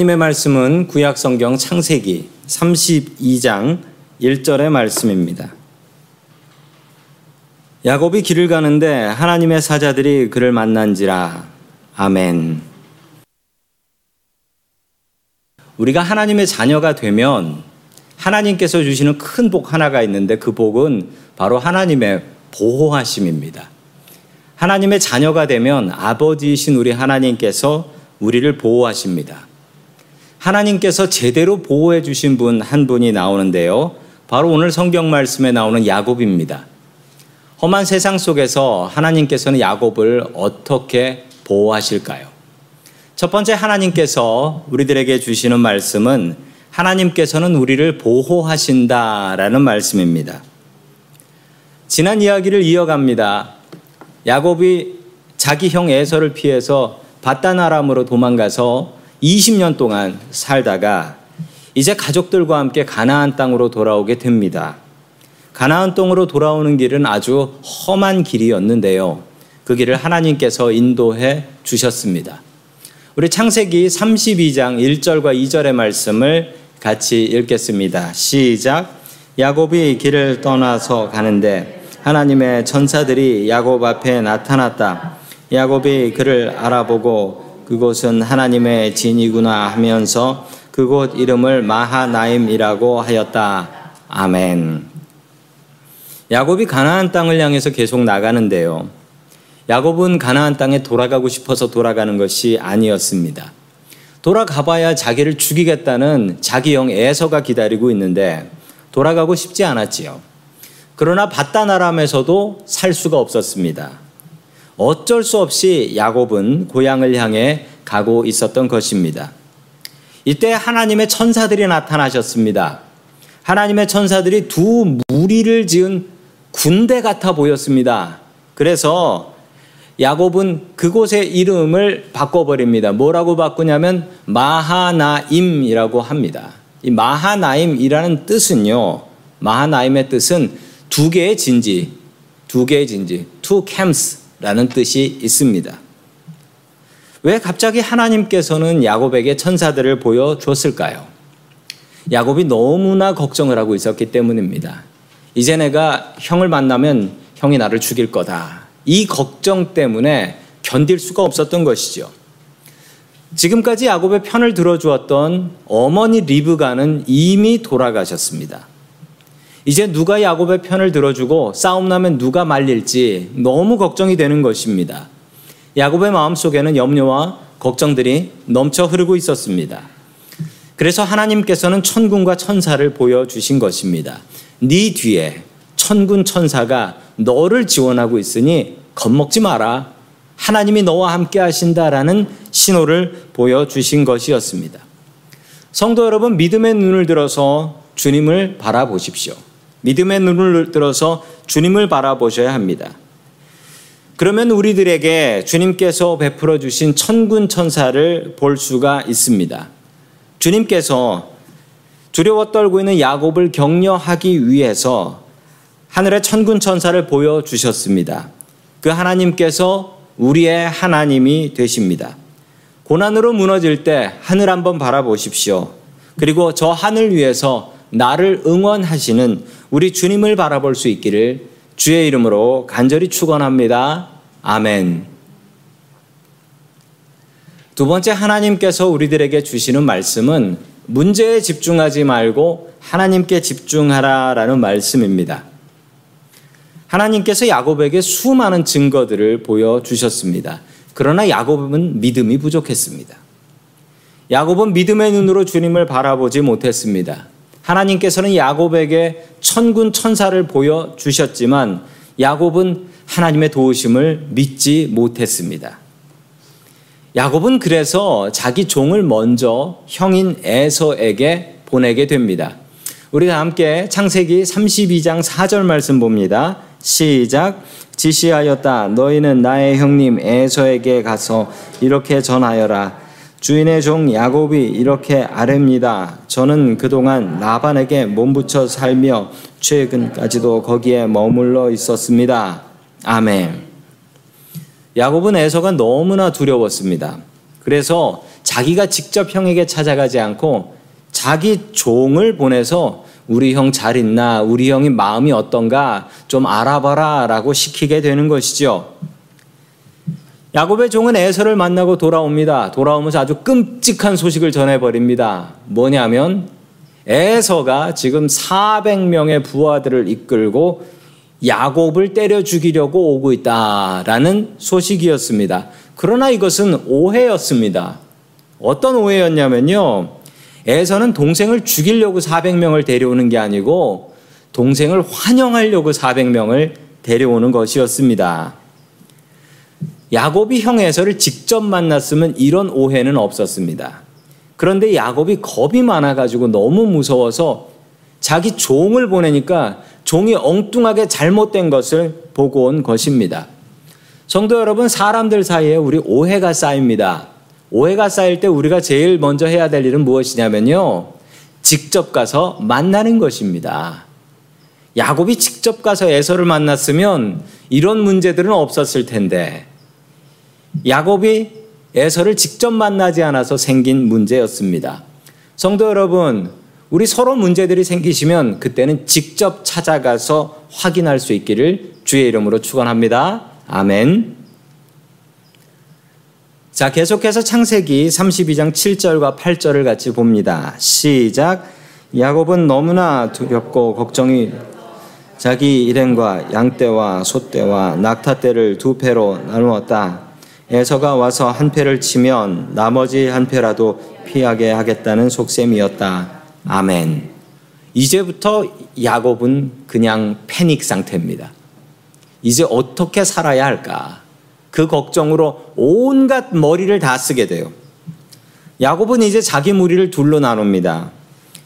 하나님의 말씀은 구약 성경 창세기 32장 1절의 말씀입니다. 야곱이 길을 가는데 하나님의 사자들이 그를 만난지라. 아멘. 우리가 하나님의 자녀가 되면 하나님께서 주시는 큰 복 하나가 있는데 그 복은 바로 하나님의 보호하심입니다. 하나님의 자녀가 되면 아버지이신 우리 하나님께서 우리를 보호하십니다. 하나님께서 제대로 보호해 주신 분 한 분이 나오는데요. 바로 오늘 성경 말씀에 나오는 야곱입니다. 험한 세상 속에서 하나님께서는 야곱을 어떻게 보호하실까요? 첫 번째 하나님께서 우리들에게 주시는 말씀은 하나님께서는 우리를 보호하신다라는 말씀입니다. 지난 이야기를 이어갑니다. 야곱이 자기 형 에서를 피해서 바다나람으로 도망가서 20년 동안 살다가 이제 가족들과 함께 가나안 땅으로 돌아오게 됩니다. 가나안 땅으로 돌아오는 길은 아주 험한 길이었는데요. 그 길을 하나님께서 인도해 주셨습니다. 우리 창세기 32장 1절과 2절의 말씀을 같이 읽겠습니다. 시작. 야곱이 길을 떠나서 가는데 하나님의 전사들이 야곱 앞에 나타났다. 야곱이 그를 알아보고 그곳은 하나님의 진이구나 하면서 그곳 이름을 마하나임이라고 하였다. 아멘. 야곱이 가나안 땅을 향해서 계속 나가는데요. 야곱은 가나안 땅에 돌아가고 싶어서 돌아가는 것이 아니었습니다. 돌아가 봐야 자기를 죽이겠다는 자기 형 에서가 기다리고 있는데 돌아가고 싶지 않았지요. 그러나 바다나람에서도 살 수가 없었습니다. 어쩔 수 없이 야곱은 고향을 향해 가고 있었던 것입니다. 이때 하나님의 천사들이 나타나셨습니다. 하나님의 천사들이 두 무리를 지은 군대 같아 보였습니다. 그래서 야곱은 그곳의 이름을 바꿔버립니다. 뭐라고 바꾸냐면 마하나임이라고 합니다. 이 마하나임이라는 뜻은요. 마하나임의 뜻은 두 개의 진지, 두 개의 진지, two camps 라는 뜻이 있습니다. 왜 갑자기 하나님께서는 야곱에게 천사들을 보여줬을까요? 야곱이 너무나 걱정을 하고 있었기 때문입니다. 이제 내가 형을 만나면 형이 나를 죽일 거다. 이 걱정 때문에 견딜 수가 없었던 것이죠. 지금까지 야곱의 편을 들어주었던 어머니 리브가는 이미 돌아가셨습니다. 이제 누가 야곱의 편을 들어주고 싸움 나면 누가 말릴지 너무 걱정이 되는 것입니다. 야곱의 마음속에는 염려와 걱정들이 넘쳐 흐르고 있었습니다. 그래서 하나님께서는 천군과 천사를 보여주신 것입니다. 네 뒤에 천군 천사가 너를 지원하고 있으니 겁먹지 마라. 하나님이 너와 함께 하신다라는 신호를 보여주신 것이었습니다. 성도 여러분, 믿음의 눈을 들어서 주님을 바라보십시오. 믿음의 눈을 들어서 주님을 바라보셔야 합니다. 그러면 우리들에게 주님께서 베풀어 주신 천군 천사를 볼 수가 있습니다. 주님께서 두려워 떨고 있는 야곱을 격려하기 위해서 하늘의 천군 천사를 보여 주셨습니다. 그 하나님께서 우리의 하나님이 되십니다. 고난으로 무너질 때 하늘 한번 바라보십시오. 그리고 저 하늘 위에서 나를 응원하시는 우리 주님을 바라볼 수 있기를 주의 이름으로 간절히 축원합니다. 아멘. 두 번째 하나님께서 우리들에게 주시는 말씀은 문제에 집중하지 말고 하나님께 집중하라라는 말씀입니다. 하나님께서 야곱에게 수많은 증거들을 보여 주셨습니다. 그러나 야곱은 믿음이 부족했습니다. 야곱은 믿음의 눈으로 주님을 바라보지 못했습니다. 하나님께서는 야곱에게 천군 천사를 보여 주셨지만 야곱은 하나님의 도우심을 믿지 못했습니다. 야곱은 그래서 자기 종을 먼저 형인 에서에게 보내게 됩니다. 우리 다 함께 창세기 32장 4절 말씀 봅니다. 시작. 지시하였다. 너희는 나의 형님 에서에게 가서 이렇게 전하여라. 주인의 종 야곱이 이렇게 아뢰니다. 저는 그동안 라반에게 몸붙여 살며 최근까지도 거기에 머물러 있었습니다. 아멘. 야곱은 에서가 너무나 두려웠습니다. 그래서 자기가 직접 형에게 찾아가지 않고 자기 종을 보내서 우리 형 잘 있나, 우리 형이 마음이 어떤가 좀 알아봐라 라고 시키게 되는 것이죠. 야곱의 종은 에서를 만나고 돌아옵니다. 돌아오면서 아주 끔찍한 소식을 전해버립니다. 뭐냐면 에서가 지금 400명의 부하들을 이끌고 야곱을 때려 죽이려고 오고 있다라는 소식이었습니다. 그러나 이것은 오해였습니다. 어떤 오해였냐면요. 에서는 동생을 죽이려고 400명을 데려오는 게 아니고 동생을 환영하려고 400명을 데려오는 것이었습니다. 야곱이 형 에서를 직접 만났으면 이런 오해는 없었습니다. 그런데 야곱이 겁이 많아가지고 너무 무서워서 자기 종을 보내니까 종이 엉뚱하게 잘못된 것을 보고 온 것입니다. 성도 여러분, 사람들 사이에 우리 오해가 쌓입니다. 오해가 쌓일 때 우리가 제일 먼저 해야 될 일은 무엇이냐면요. 직접 가서 만나는 것입니다. 야곱이 직접 가서 에서를 만났으면 이런 문제들은 없었을 텐데 야곱이 에서를 직접 만나지 않아서 생긴 문제였습니다. 성도 여러분, 우리 서로 문제들이 생기시면 그때는 직접 찾아가서 확인할 수 있기를 주의 이름으로 축원합니다. 아멘. 자, 계속해서 창세기 32장 7절과 8절을 같이 봅니다. 시작. 야곱은 너무나 두렵고 걱정이 자기 일행과 양떼와 소떼와 낙타떼를 두 패로 나누었다. 에서가 와서 한 패를 치면 나머지 한 패라도 피하게 하겠다는 속셈이었다. 아멘. 이제부터 야곱은 그냥 패닉 상태입니다. 이제 어떻게 살아야 할까? 그 걱정으로 온갖 머리를 다 쓰게 돼요. 야곱은 이제 자기 무리를 둘로 나눕니다.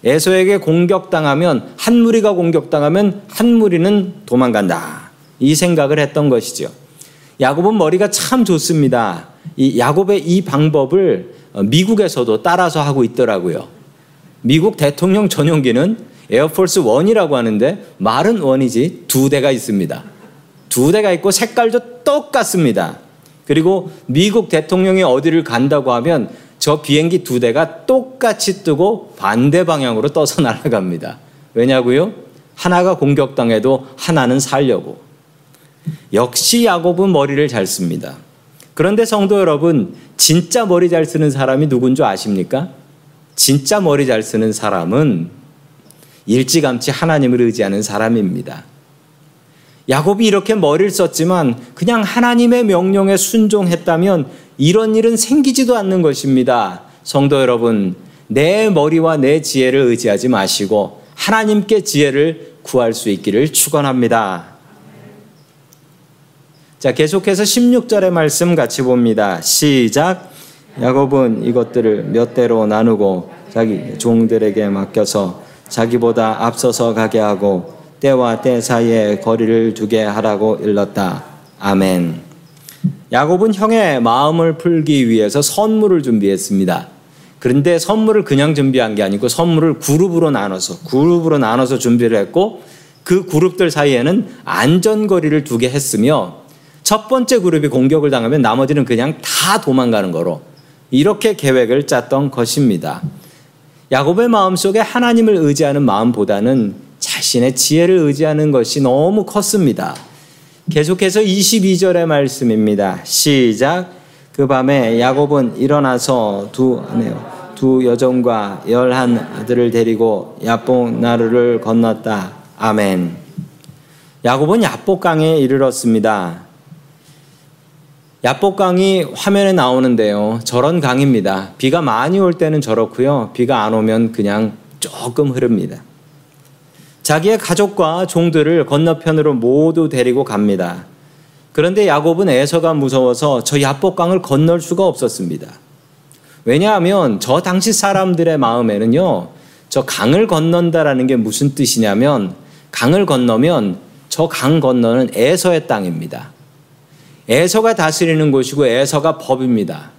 에서에게 공격당하면 한 무리가 공격당하면 한 무리는 도망간다. 이 생각을 했던 것이죠. 야곱은 머리가 참 좋습니다. 이 야곱의 이 방법을 미국에서도 따라서 하고 있더라고요. 미국 대통령 전용기는 에어포스 원이라고 하는데 말은 원이지 두 대가 있습니다. 두 대가 있고 색깔도 똑같습니다. 그리고 미국 대통령이 어디를 간다고 하면 저 비행기 두 대가 똑같이 뜨고 반대 방향으로 떠서 날아갑니다. 왜냐고요? 하나가 공격당해도 하나는 살려고. 역시 야곱은 머리를 잘 씁니다. 그런데 성도 여러분, 진짜 머리 잘 쓰는 사람이 누군 줄 아십니까? 진짜 머리 잘 쓰는 사람은 일찌감치 하나님을 의지하는 사람입니다. 야곱이 이렇게 머리를 썼지만 그냥 하나님의 명령에 순종했다면 이런 일은 생기지도 않는 것입니다. 성도 여러분, 내 머리와 내 지혜를 의지하지 마시고 하나님께 지혜를 구할 수 있기를 축원합니다. 자, 계속해서 16절의 말씀 같이 봅니다. 시작. 야곱은 이것들을 몇 대로 나누고 자기 종들에게 맡겨서 자기보다 앞서서 가게 하고 때와 때 사이에 거리를 두게 하라고 일렀다. 아멘. 야곱은 형의 마음을 풀기 위해서 선물을 준비했습니다. 그런데 선물을 그냥 준비한 게 아니고 선물을 그룹으로 나눠서 그룹으로 나눠서 준비를 했고 그 그룹들 사이에는 안전거리를 두게 했으며 첫 번째 그룹이 공격을 당하면 나머지는 그냥 다 도망가는 거로 이렇게 계획을 짰던 것입니다. 야곱의 마음속에 하나님을 의지하는 마음보다는 자신의 지혜를 의지하는 것이 너무 컸습니다. 계속해서 22절의 말씀입니다. 시작. 그 밤에 야곱은 일어나서 두, 두 여종과 열한 아들을 데리고 야복 나루를 건넜다. 아멘. 야곱은 야복강에 이르렀습니다. 야복 강이 화면에 나오는데요. 저런 강입니다. 비가 많이 올 때는 저렇고요. 비가 안 오면 그냥 조금 흐릅니다. 자기의 가족과 종들을 건너편으로 모두 데리고 갑니다. 그런데 야곱은 에서가 무서워서 저 야복강을 건널 수가 없었습니다. 왜냐하면 저 당시 사람들의 마음에는요, 저 강을 건넌다라는 게 무슨 뜻이냐면 강을 건너면 저 강 건너는 에서의 땅입니다. 에서가 다스리는 곳이고 에서가 법입니다.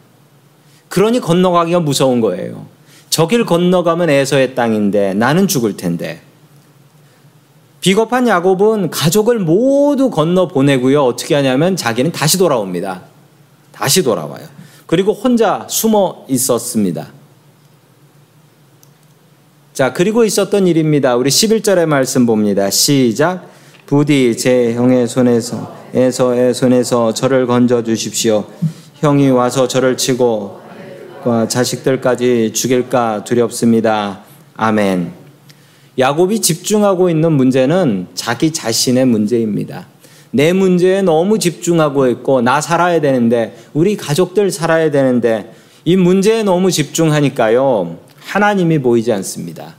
그러니 건너가기가 무서운 거예요. 저길 건너가면 에서의 땅인데 나는 죽을 텐데. 비겁한 야곱은 가족을 모두 건너 보내고요. 어떻게 하냐면 자기는 다시 돌아옵니다. 다시 돌아와요. 그리고 혼자 숨어 있었습니다. 자, 그리고 있었던 일입니다. 우리 11절의 말씀 봅니다. 시작. 부디 제 형의 손에서 에서의 손에서 저를 건져 주십시오. 형이 와서 저를 치고 자식들까지 죽일까 두렵습니다. 아멘. 야곱이 집중하고 있는 문제는 자기 자신의 문제입니다. 내 문제에 너무 집중하고 있고 나 살아야 되는데 우리 가족들 살아야 되는데 이 문제에 너무 집중하니까요. 하나님이 보이지 않습니다.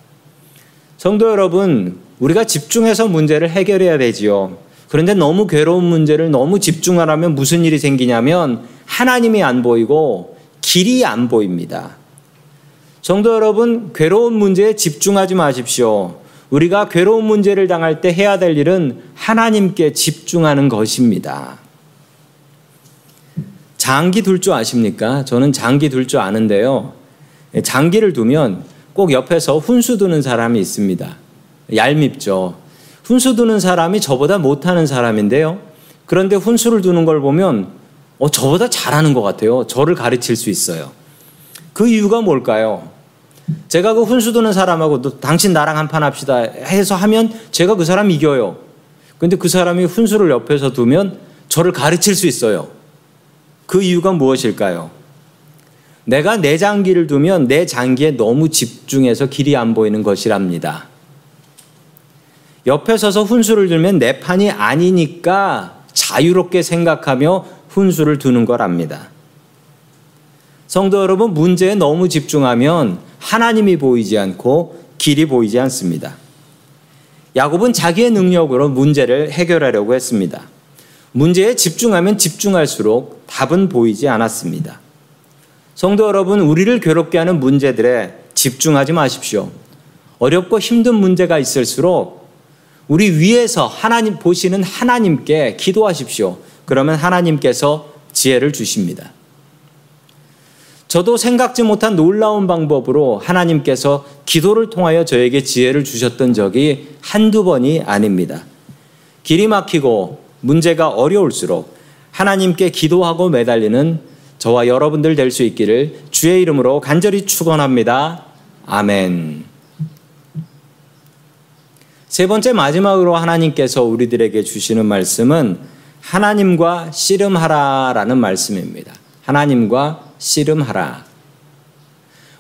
성도 여러분, 우리가 집중해서 문제를 해결해야 되지요. 그런데 너무 괴로운 문제를 너무 집중하라면 무슨 일이 생기냐면 하나님이 안 보이고 길이 안 보입니다. 성도 여러분, 괴로운 문제에 집중하지 마십시오. 우리가 괴로운 문제를 당할 때 해야 될 일은 하나님께 집중하는 것입니다. 장기 둘 줄 아십니까? 저는 장기 둘 줄 아는데요. 장기를 두면 꼭 옆에서 훈수 두는 사람이 있습니다. 얄밉죠. 훈수 두는 사람이 저보다 못하는 사람인데요. 그런데 훈수를 두는 걸 보면 어, 저보다 잘하는 것 같아요. 저를 가르칠 수 있어요. 그 이유가 뭘까요? 제가 그 훈수 두는 사람하고 너, 당신 나랑 한판 합시다 해서 하면 제가 그 사람 이겨요. 근데 그 사람이 훈수를 옆에서 두면 저를 가르칠 수 있어요. 그 이유가 무엇일까요? 내가 내 장기를 두면 내 장기에 너무 집중해서 길이 안 보이는 것이랍니다. 옆에 서서 훈수를 들면 내 판이 아니니까 자유롭게 생각하며 훈수를 두는 거랍니다. 성도 여러분, 문제에 너무 집중하면 하나님이 보이지 않고 길이 보이지 않습니다. 야곱은 자기의 능력으로 문제를 해결하려고 했습니다. 문제에 집중하면 집중할수록 답은 보이지 않았습니다. 성도 여러분, 우리를 괴롭게 하는 문제들에 집중하지 마십시오. 어렵고 힘든 문제가 있을수록 우리 위에서 하나님 보시는 하나님께 기도하십시오. 그러면 하나님께서 지혜를 주십니다. 저도 생각지 못한 놀라운 방법으로 하나님께서 기도를 통하여 저에게 지혜를 주셨던 적이 한두 번이 아닙니다. 길이 막히고 문제가 어려울수록 하나님께 기도하고 매달리는 저와 여러분들 될 수 있기를 주의 이름으로 간절히 축원합니다. 아멘. 세 번째 마지막으로 하나님께서 우리들에게 주시는 말씀은 하나님과 씨름하라라는 말씀입니다. 하나님과 씨름하라.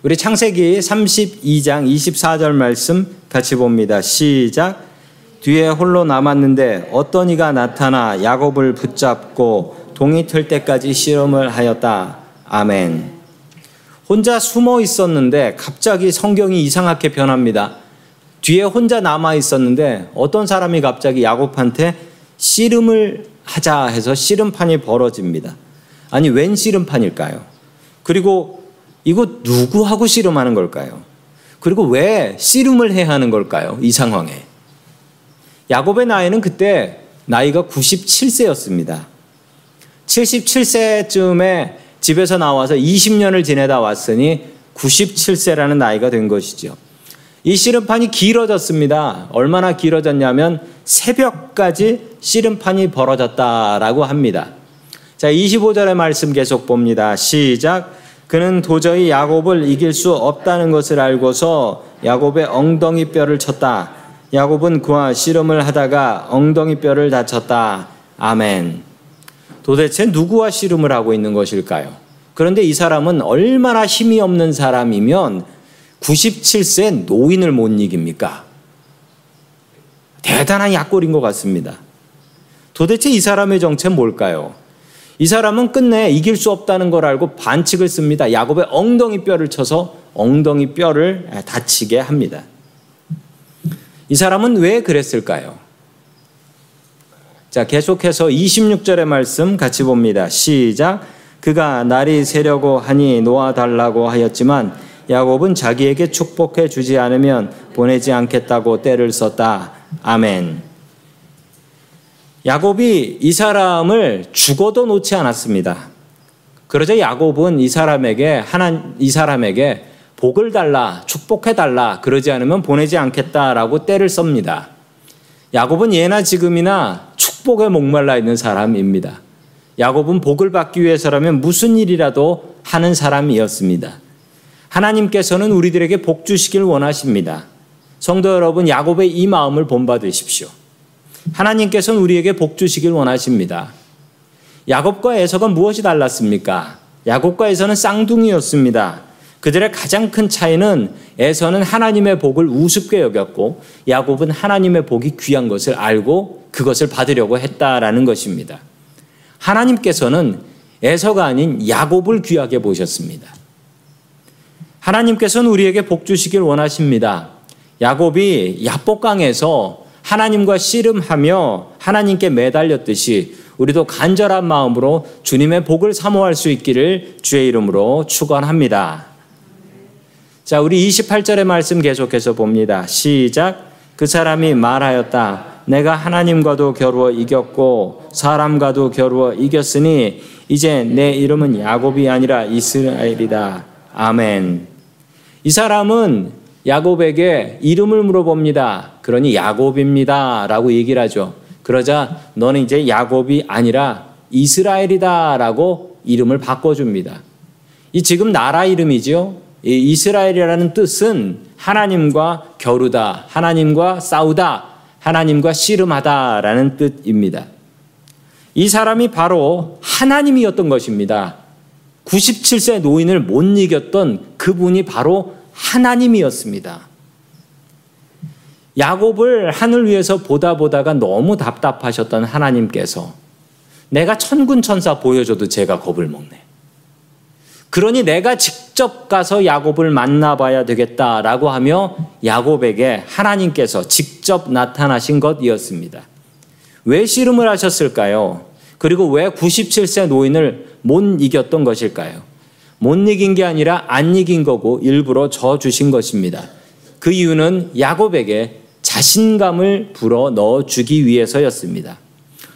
우리 창세기 32장 24절 말씀 같이 봅니다. 시작. 뒤에 홀로 남았는데 어떤 이가 나타나 야곱을 붙잡고 동이 틀 때까지 씨름을 하였다. 아멘. 혼자 숨어 있었는데 갑자기 성경이 이상하게 변합니다. 뒤에 혼자 남아 있었는데 어떤 사람이 갑자기 야곱한테 씨름을 하자 해서 씨름판이 벌어집니다. 아니 웬 씨름판일까요? 그리고 이거 누구하고 씨름하는 걸까요? 그리고 왜 씨름을 해야 하는 걸까요? 이 상황에. 야곱의 나이는 그때 나이가 97세였습니다. 77세쯤에 집에서 나와서 20년을 지내다 왔으니 97세라는 나이가 된 것이죠. 이 씨름판이 길어졌습니다. 얼마나 길어졌냐면 새벽까지 씨름판이 벌어졌다라고 합니다. 자, 25절의 말씀 계속 봅니다. 시작. 그는 도저히 야곱을 이길 수 없다는 것을 알고서 야곱의 엉덩이 뼈를 쳤다. 야곱은 그와 씨름을 하다가 엉덩이 뼈를 다쳤다. 아멘. 도대체 누구와 씨름을 하고 있는 것일까요? 그런데 이 사람은 얼마나 힘이 없는 사람이면 97세 노인을 못 이깁니까? 대단한 약골인 것 같습니다. 도대체 이 사람의 정체는 뭘까요? 이 사람은 끝내 이길 수 없다는 걸 알고 반칙을 씁니다. 야곱의 엉덩이 뼈를 쳐서 엉덩이 뼈를 다치게 합니다. 이 사람은 왜 그랬을까요? 자, 계속해서 26절의 말씀 같이 봅니다. 시작. 그가 날이 새려고 하니 놓아달라고 하였지만 야곱은 자기에게 축복해 주지 않으면 보내지 않겠다고 때를 썼다. 아멘. 야곱이 이 사람을 죽어도 놓지 않았습니다. 그러자 야곱은 이 사람에게 하나 이 사람에게 복을 달라, 축복해 달라, 그러지 않으면 보내지 않겠다라고 때를 썹니다. 야곱은 예나 지금이나 축복에 목말라 있는 사람입니다. 야곱은 복을 받기 위해서라면 무슨 일이라도 하는 사람이었습니다. 하나님께서는 우리들에게 복 주시길 원하십니다. 성도 여러분, 야곱의 이 마음을 본받으십시오. 하나님께서는 우리에게 복 주시길 원하십니다. 야곱과 에서가 무엇이 달랐습니까? 야곱과 에서는 쌍둥이였습니다. 그들의 가장 큰 차이는 에서는 하나님의 복을 우습게 여겼고 야곱은 하나님의 복이 귀한 것을 알고 그것을 받으려고 했다라는 것입니다. 하나님께서는 에서가 아닌 야곱을 귀하게 보셨습니다. 하나님께서는 우리에게 복 주시길 원하십니다. 야곱이 야복강에서 하나님과 씨름하며 하나님께 매달렸듯이 우리도 간절한 마음으로 주님의 복을 사모할 수 있기를 주의 이름으로 축원합니다. 자, 우리 28절의 말씀 계속해서 봅니다. 시작. 그 사람이 말하였다. 내가 하나님과도 겨루어 이겼고 사람과도 겨루어 이겼으니 이제 내 이름은 야곱이 아니라 이스라엘이다. 아멘. 이 사람은 야곱에게 이름을 물어봅니다. 그러니 야곱입니다. 라고 얘기를 하죠. 그러자 너는 이제 야곱이 아니라 이스라엘이다. 라고 이름을 바꿔줍니다. 이 지금 나라 이름이죠. 이 이스라엘이라는 뜻은 하나님과 겨루다, 하나님과 싸우다, 하나님과 씨름하다라는 뜻입니다. 이 사람이 바로 하나님이었던 것입니다. 97세 노인을 못 이겼던 그분이 바로 하나님이었습니다. 야곱을 하늘 위에서 보다 보다가 너무 답답하셨던 하나님께서 내가 천군 천사 보여줘도 제가 겁을 먹네. 그러니 내가 직접 가서 야곱을 만나봐야 되겠다라고 하며 야곱에게 하나님께서 직접 나타나신 것이었습니다. 왜 씨름을 하셨을까요? 그리고 왜 97세 노인을 못 이겼던 것일까요? 못 이긴 게 아니라 안 이긴 거고 일부러 져 주신 것입니다. 그 이유는 야곱에게 자신감을 불어 넣어 주기 위해서였습니다.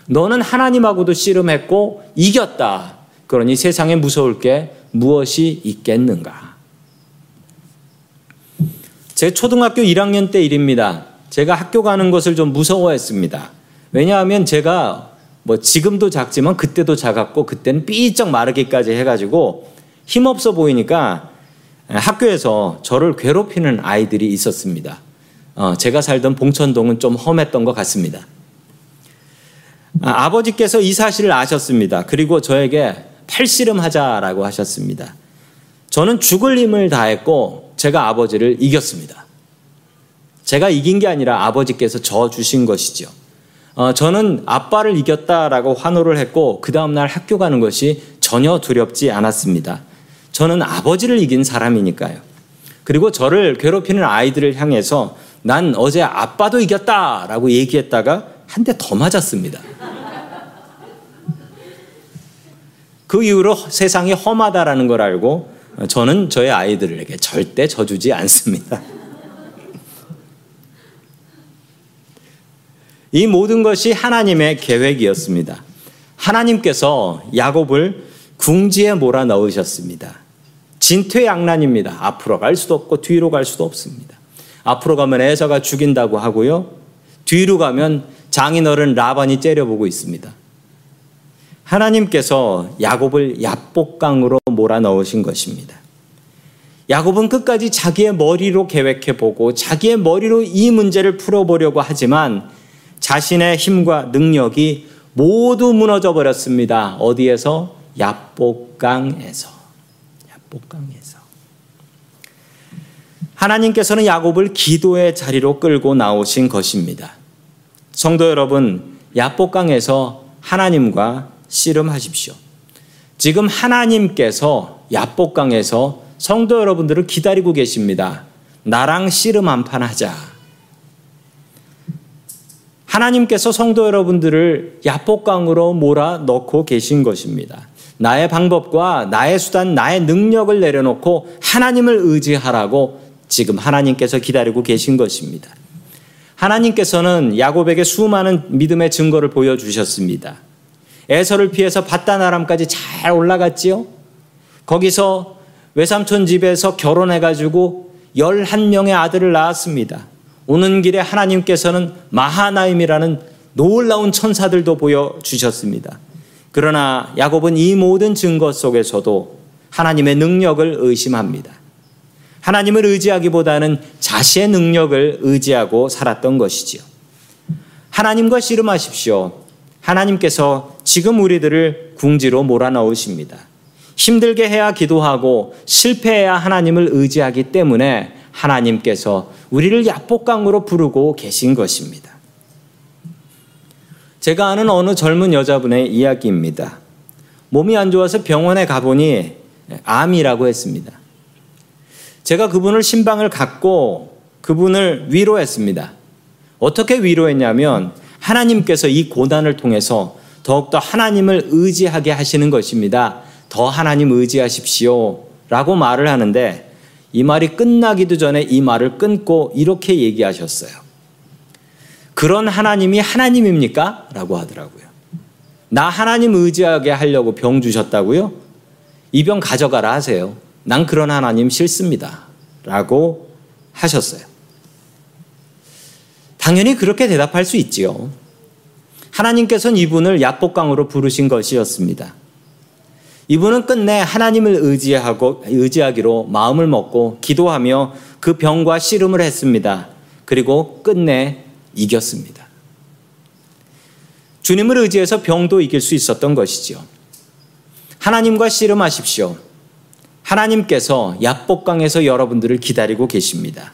너는 하나님하고도 씨름했고 이겼다. 그러니 세상에 무서울 게 무엇이 있겠는가? 제 초등학교 1학년 때 일입니다. 제가 학교 가는 것을 좀 무서워했습니다. 왜냐하면 제가 뭐 지금도 작지만 그때도 작았고 그때는 삐쩍 마르기까지 해가지고 힘없어 보이니까 학교에서 저를 괴롭히는 아이들이 있었습니다. 어, 제가 살던 봉천동은 좀 험했던 것 같습니다. 아, 버지께서 이 사실을 아셨습니다. 그리고 저에게 팔씨름하자라고 하셨습니다. 저는 죽을 힘을 다했고 제가 아버지를 이겼습니다. 제가 이긴 게 아니라 아버지께서 져 주신 것이죠. 어, 저는 아빠를 이겼다라고 환호를 했고 그 다음 날 학교 가는 것이 전혀 두렵지 않았습니다. 저는 아버지를 이긴 사람이니까요. 그리고 저를 괴롭히는 아이들을 향해서 난 어제 아빠도 이겼다 라고 얘기했다가 한 대 더 맞았습니다. 그 이후로 세상이 험하다라는 걸 알고 저는 저의 아이들에게 절대 져주지 않습니다. 이 모든 것이 하나님의 계획이었습니다. 하나님께서 야곱을 궁지에 몰아 넣으셨습니다. 진퇴양난입니다. 앞으로 갈 수도 없고 뒤로 갈 수도 없습니다. 앞으로 가면 에서가 죽인다고 하고요. 뒤로 가면 장인어른 라반이 째려보고 있습니다. 하나님께서 야곱을 야복강으로 몰아 넣으신 것입니다. 야곱은 끝까지 자기의 머리로 계획해 보고 자기의 머리로 이 문제를 풀어보려고 하지만 자신의 힘과 능력이 모두 무너져 버렸습니다. 어디에서? 야복강에서. 야복강에서. 하나님께서는 야곱을 기도의 자리로 끌고 나오신 것입니다. 성도 여러분, 야복강에서 하나님과 씨름하십시오. 지금 하나님께서 야복강에서 성도 여러분들을 기다리고 계십니다. 나랑 씨름 한판 하자. 하나님께서 성도 여러분들을 야복강으로 몰아 넣고 계신 것입니다. 나의 방법과 나의 수단, 나의 능력을 내려놓고 하나님을 의지하라고 지금 하나님께서 기다리고 계신 것입니다. 하나님께서는 야곱에게 수많은 믿음의 증거를 보여주셨습니다. 에서를 피해서 바다나람까지 잘 올라갔지요. 거기서 외삼촌 집에서 결혼해가지고 11명의 아들을 낳았습니다. 오는 길에 하나님께서는 마하나임이라는 놀라운 천사들도 보여주셨습니다. 그러나 야곱은 이 모든 증거 속에서도 하나님의 능력을 의심합니다. 하나님을 의지하기보다는 자신의 능력을 의지하고 살았던 것이지요. 하나님과 씨름하십시오. 하나님께서 지금 우리들을 궁지로 몰아넣으십니다. 힘들게 해야 기도하고 실패해야 하나님을 의지하기 때문에 하나님께서 우리를 야복강으로 부르고 계신 것입니다. 제가 아는 어느 젊은 여자분의 이야기입니다. 몸이 안 좋아서 병원에 가보니 암이라고 했습니다. 제가 그분을 신방을 갖고 그분을 위로했습니다. 어떻게 위로했냐면 하나님께서 이 고난을 통해서 더욱더 하나님을 의지하게 하시는 것입니다. 더 하나님 의지하십시오. 라고 말을 하는데 이 말이 끝나기도 전에 이 말을 끊고 이렇게 얘기하셨어요. 그런 하나님이 하나님입니까? 라고 하더라고요. 나 하나님 의지하게 하려고 병 주셨다고요? 이 병 가져가라 하세요. 난 그런 하나님 싫습니다. 라고 하셨어요. 당연히 그렇게 대답할 수 있지요. 하나님께서는 이분을 야복강으로 부르신 것이었습니다. 이분은 끝내 하나님을 의지하고 의지하기로 마음을 먹고 기도하며 그 병과 씨름을 했습니다. 그리고 끝내 이겼습니다. 주님을 의지해서 병도 이길 수 있었던 것이지요. 하나님과 씨름하십시오. 하나님께서 야복강에서 여러분들을 기다리고 계십니다.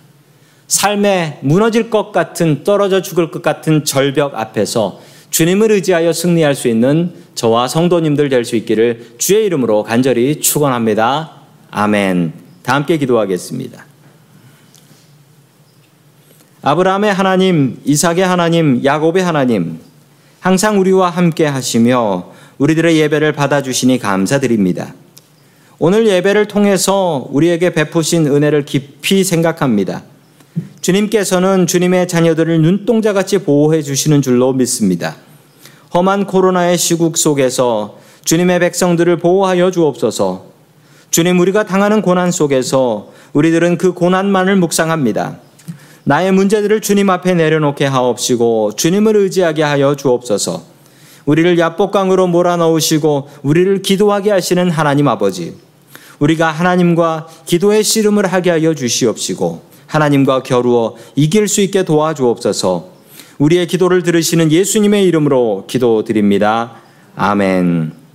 삶에 무너질 것 같은 떨어져 죽을 것 같은 절벽 앞에서 주님을 의지하여 승리할 수 있는 저와 성도님들 될 수 있기를 주의 이름으로 간절히 축원합니다. 아멘. 다 함께 기도하겠습니다. 아브라함의 하나님, 이삭의 하나님, 야곱의 하나님, 항상 우리와 함께 하시며 우리들의 예배를 받아주시니 감사드립니다. 오늘 예배를 통해서 우리에게 베푸신 은혜를 깊이 생각합니다. 주님께서는 주님의 자녀들을 눈동자같이 보호해 주시는 줄로 믿습니다. 험한 코로나의 시국 속에서 주님의 백성들을 보호하여 주옵소서. 주님 우리가 당하는 고난 속에서 우리들은 그 고난만을 묵상합니다. 나의 문제들을 주님 앞에 내려놓게 하옵시고 주님을 의지하게 하여 주옵소서. 우리를 야복강으로 몰아넣으시고 우리를 기도하게 하시는 하나님 아버지. 우리가 하나님과 기도의 씨름을 하게 하여 주시옵시고 하나님과 겨루어 이길 수 있게 도와주옵소서. 우리의 기도를 들으시는 예수님의 이름으로 기도드립니다. 아멘.